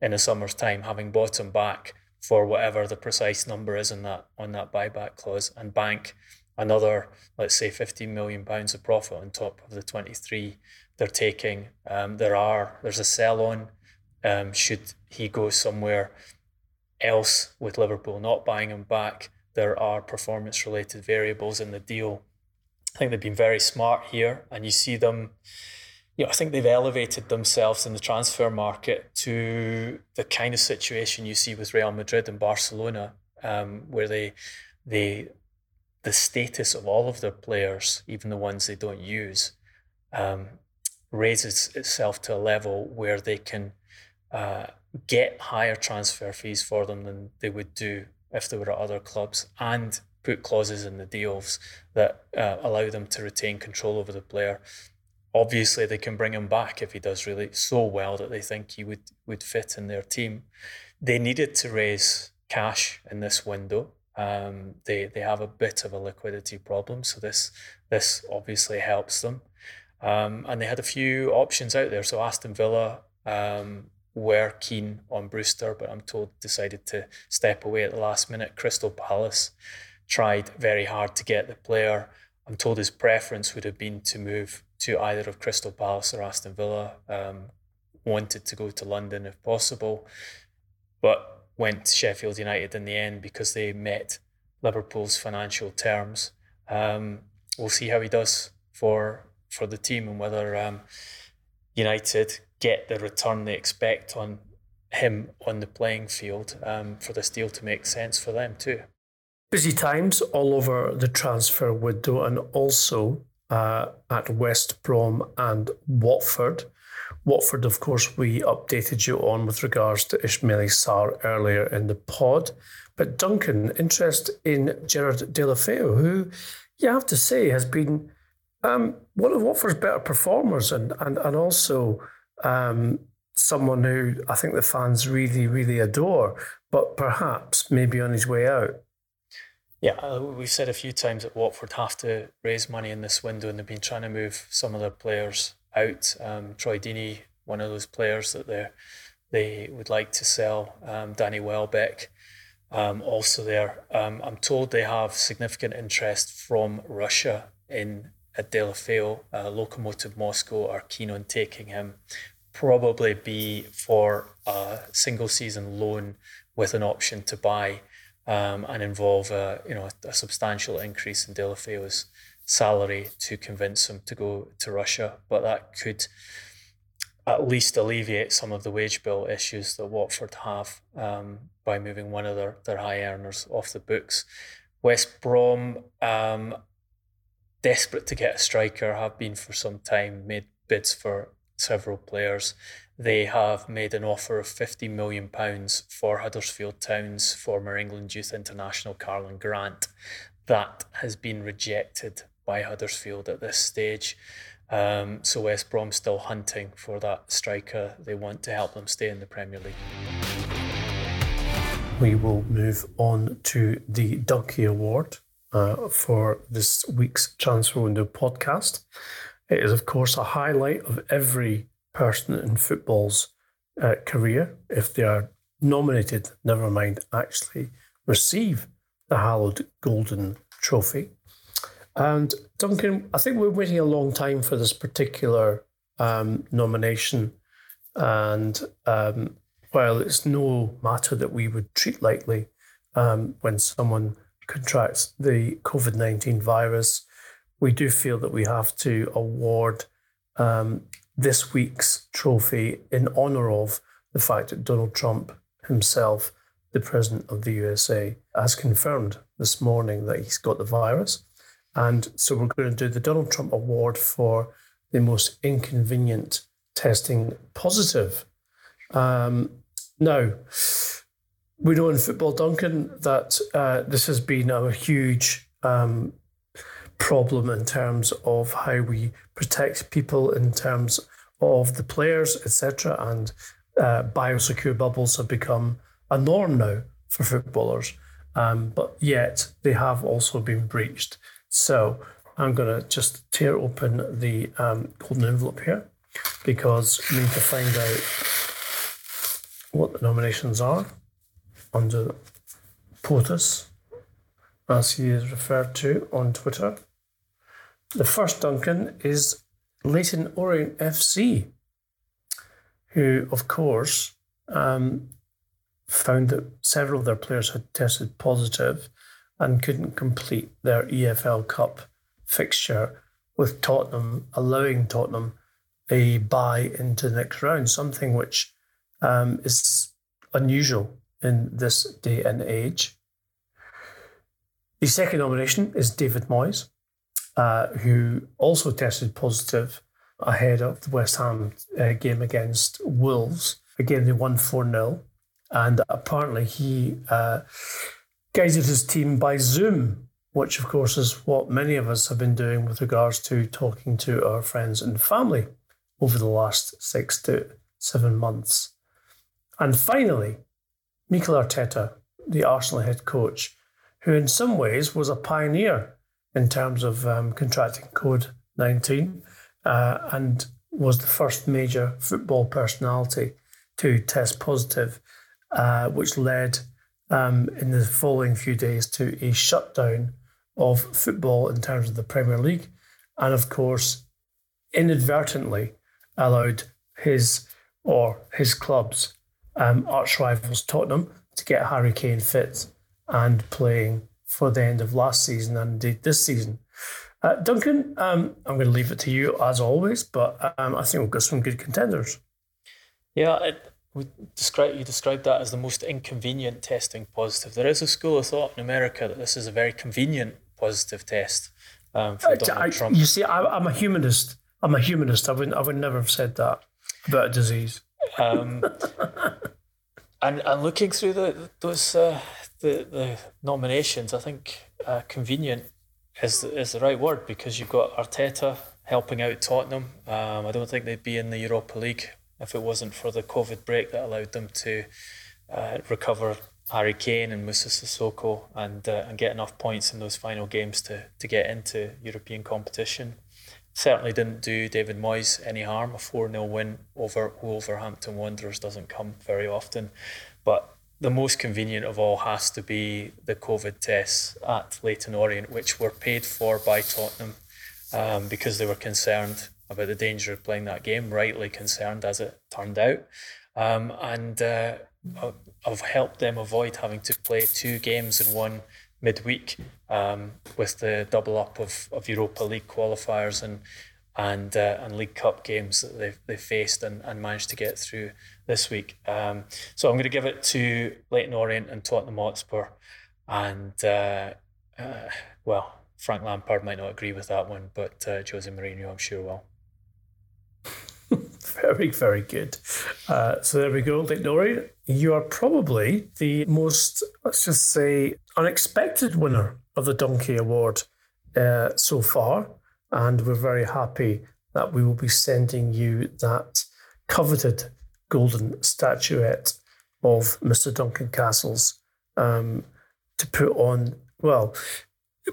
in a summer's time, having bought him back for whatever the precise number is in that on that buyback clause and bank another, let's say, 15 million pounds of profit on top of the 23 they're taking. Um, there are there's a sell on um, should he go somewhere else with Liverpool not buying him back. There are performance related variables in the deal. I think they've been very smart here, and you see them you know, I think they've elevated themselves in the transfer market to the kind of situation you see with Real Madrid and Barcelona, um, where they they the status of all of their players, even the ones they don't use, um, raises itself to a level where they can uh, get higher transfer fees for them than they would do if they were at other clubs, and put clauses in the deals that uh, allow them to retain control over the player obviously they can bring him back if he does really so well that they think he would would fit in their team. They needed to raise cash in this window. Um, they they have a bit of a liquidity problem, so this this obviously helps them. Um, and they had a few options out there. So Aston Villa um, were keen on Brewster, but I'm told decided to step away at the last minute. Crystal Palace tried very hard to get the player. I'm told his preference would have been to move to either of Crystal Palace or Aston Villa. Um, wanted to go to London if possible, but went to Sheffield United in the end because they met Liverpool's financial terms. Um, we'll see how he does for for the team and whether um, United get the return they expect on him on the playing field um, for this deal to make sense for them too. Busy times all over the transfer window and also uh, at West Brom and Watford. Watford, of course, we updated you on with regards to Ismaila Sarr earlier in the pod. But Duncan, interest in Gerard Deulofeu, who you have to say has been um, one of Watford's better performers and, and, and also um, someone who I think the fans really, really adore, but perhaps maybe on his way out. Yeah, uh, we've said a few times that Watford have to raise money in this window, and they've been trying to move some of their players out. Um, Troy Deeney, one of those players that they they would like to sell. Um, Danny Welbeck, um, also there. Um, I'm told they have significant interest from Russia in at Deulofeu. Uh, Lokomotiv Moscow are keen on taking him. Probably be for a single season loan with an option to buy um, and involve a you know a substantial increase in Deulofeu's salary to convince him to go to Russia. But that could at least alleviate some of the wage bill issues that Watford have um, by moving one of their, their high earners off the books. West Brom, um, desperate to get a striker, have been for some time, made bids for several players. They have made an offer of £50 million for Huddersfield Town's former England youth international Karlan Grant. That has been rejected by Huddersfield at this stage. Um, so West Brom still hunting for that striker. They want to help them stay in the Premier League. We will move on to the Ducky Award uh, for this week's Transfer Window podcast. It is, of course, a highlight of every person in football's uh, career if they are nominated, never mind actually receive the hallowed golden trophy. And Duncan, I think we're waiting a long time for this particular um, nomination. And um, while it's no matter that we would treat lightly um, when someone contracts the COVID 19 virus, we do feel that we have to award um, this week's trophy in honour of the fact that Donald Trump himself, the President of the USA, has confirmed this morning that he's got the virus. And so we're going to do the Donald Trump Award for the most inconvenient testing positive. Um, now, we know in football, Duncan, that uh, this has been a huge um, problem in terms of how we protect people, in terms of the players, etc. And uh, biosecure bubbles have become a norm now for footballers, um, but yet they have also been breached. So I'm going to just tear open the um, golden envelope here because we need to find out what the nominations are under POTUS, as he is referred to on Twitter. The first Duncan is Leyton Orient FC, who, of course, um, found that several of their players had tested positive and couldn't complete their EFL Cup fixture, with Tottenham allowing Tottenham a bye into the next round, something which um, is unusual in this day and age. The second nomination is David Moyes, uh, who also tested positive ahead of the West Ham uh, game against Wolves. Again, they won 4 0. And apparently, he uh, guided his team by Zoom, which, of course, is what many of us have been doing with regards to talking to our friends and family over the last six to seven months. And finally, Mikel Arteta, the Arsenal head coach, who in some ways was a pioneer in terms of um, contracting COVID 19 uh, and was the first major football personality to test positive, uh, which led um, in the following few days to a shutdown of football in terms of the Premier League, and of course, inadvertently allowed his or his club's um, arch rivals Tottenham to get Harry Kane fit and playing for the end of last season and indeed this season. Uh, Duncan, um, I'm going to leave it to you as always, but um, I think we've got some good contenders. Yeah, it, we describe you described that as the most inconvenient testing positive. There is a school of thought in America that this is a very convenient positive test um, for Donald I, Trump. You see, I, am a humanist. I'm a humanist. I would I would never have said that about a disease. Um, and and looking through the those uh, the the nominations, I think uh, convenient is is the right word because you've got Arteta helping out Tottenham. Um, I don't think they'd be in the Europa League if it wasn't for the COVID break that allowed them to uh, recover Harry Kane and Moussa Sissoko and uh, and get enough points in those final games to to get into European competition. Certainly didn't do David Moyes any harm. A 4 0 win over Wolverhampton Wanderers doesn't come very often. But the most convenient of all has to be the COVID tests at Leyton Orient, which were paid for by Tottenham um, because they were concerned about the danger of playing that game, rightly concerned as it turned out. Um, and uh, I've helped them avoid having to play two games in one midweek um, with the double up of, of Europa League qualifiers and and uh, and League Cup games that they they faced and, and managed to get through this week. Um, so I'm going to give it to Leyton Orient and Tottenham Hotspur, and uh, uh, well, Frank Lampard might not agree with that one, but uh, Jose Mourinho, I'm sure will. Very, very good. Uh, so there we go, Leyton Orient. You are probably the most, let's just say, unexpected winner of the Donkey Award uh, so far and we're very happy that we will be sending you that coveted golden statuette of Mr. Duncan Castles um, to put on, well,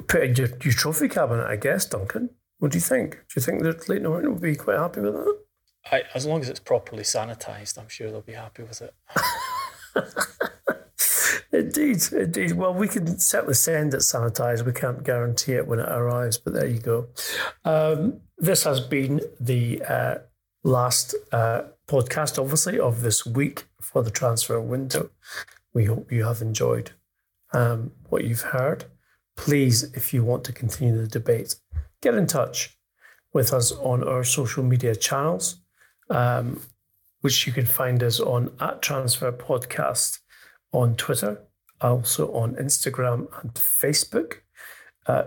put in your, your trophy cabinet, I guess, Duncan. What do you think? Do you think that Leyton Orient will be quite happy with that? I, as long as it's properly sanitised, I'm sure they'll be happy with it. Indeed, indeed. Well, we can certainly send it sanitized. We can't guarantee it when it arrives, but there you go. Um, this has been the uh, last uh, podcast, obviously, of this week for the transfer window. We hope you have enjoyed um, what you've heard. Please, if you want to continue the debate, get in touch with us on our social media channels, um, which you can find us on at Transfer Podcast on Twitter, also on Instagram and Facebook. Uh,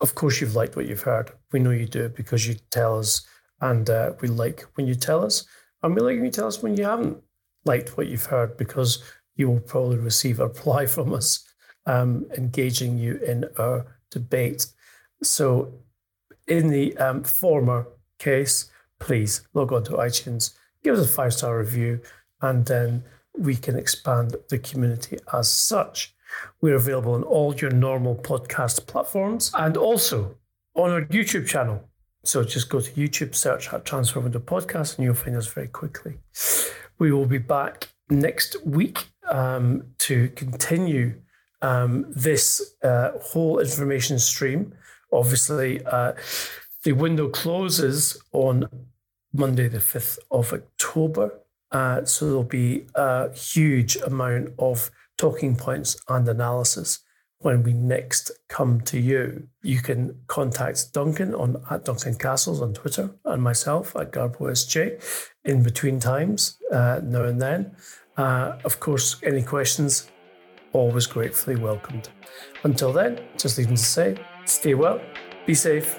of course, you've liked what you've heard. We know you do because you tell us, and uh, we like when you tell us, and we like when you tell us when you haven't liked what you've heard because you will probably receive a reply from us um, engaging you in our debate. So, in the um, former case, please log on to iTunes, give us a five star review, and then we can expand the community as such. We're available on all your normal podcast platforms and also on our YouTube channel. So just go to YouTube, search at Transfer Window Podcast, and you'll find us very quickly. We will be back next week um, to continue um, this uh, whole information stream. Obviously, uh, the window closes on Monday, the 5th of October. Uh, so there'll be a huge amount of talking points and analysis when we next come to you. You can contact Duncan on at Duncan Castles on Twitter and myself at GarboSJ in between times, uh, now and then. Uh, of course, any questions, always gratefully welcomed. Until then, just leaving to say, stay well, be safe,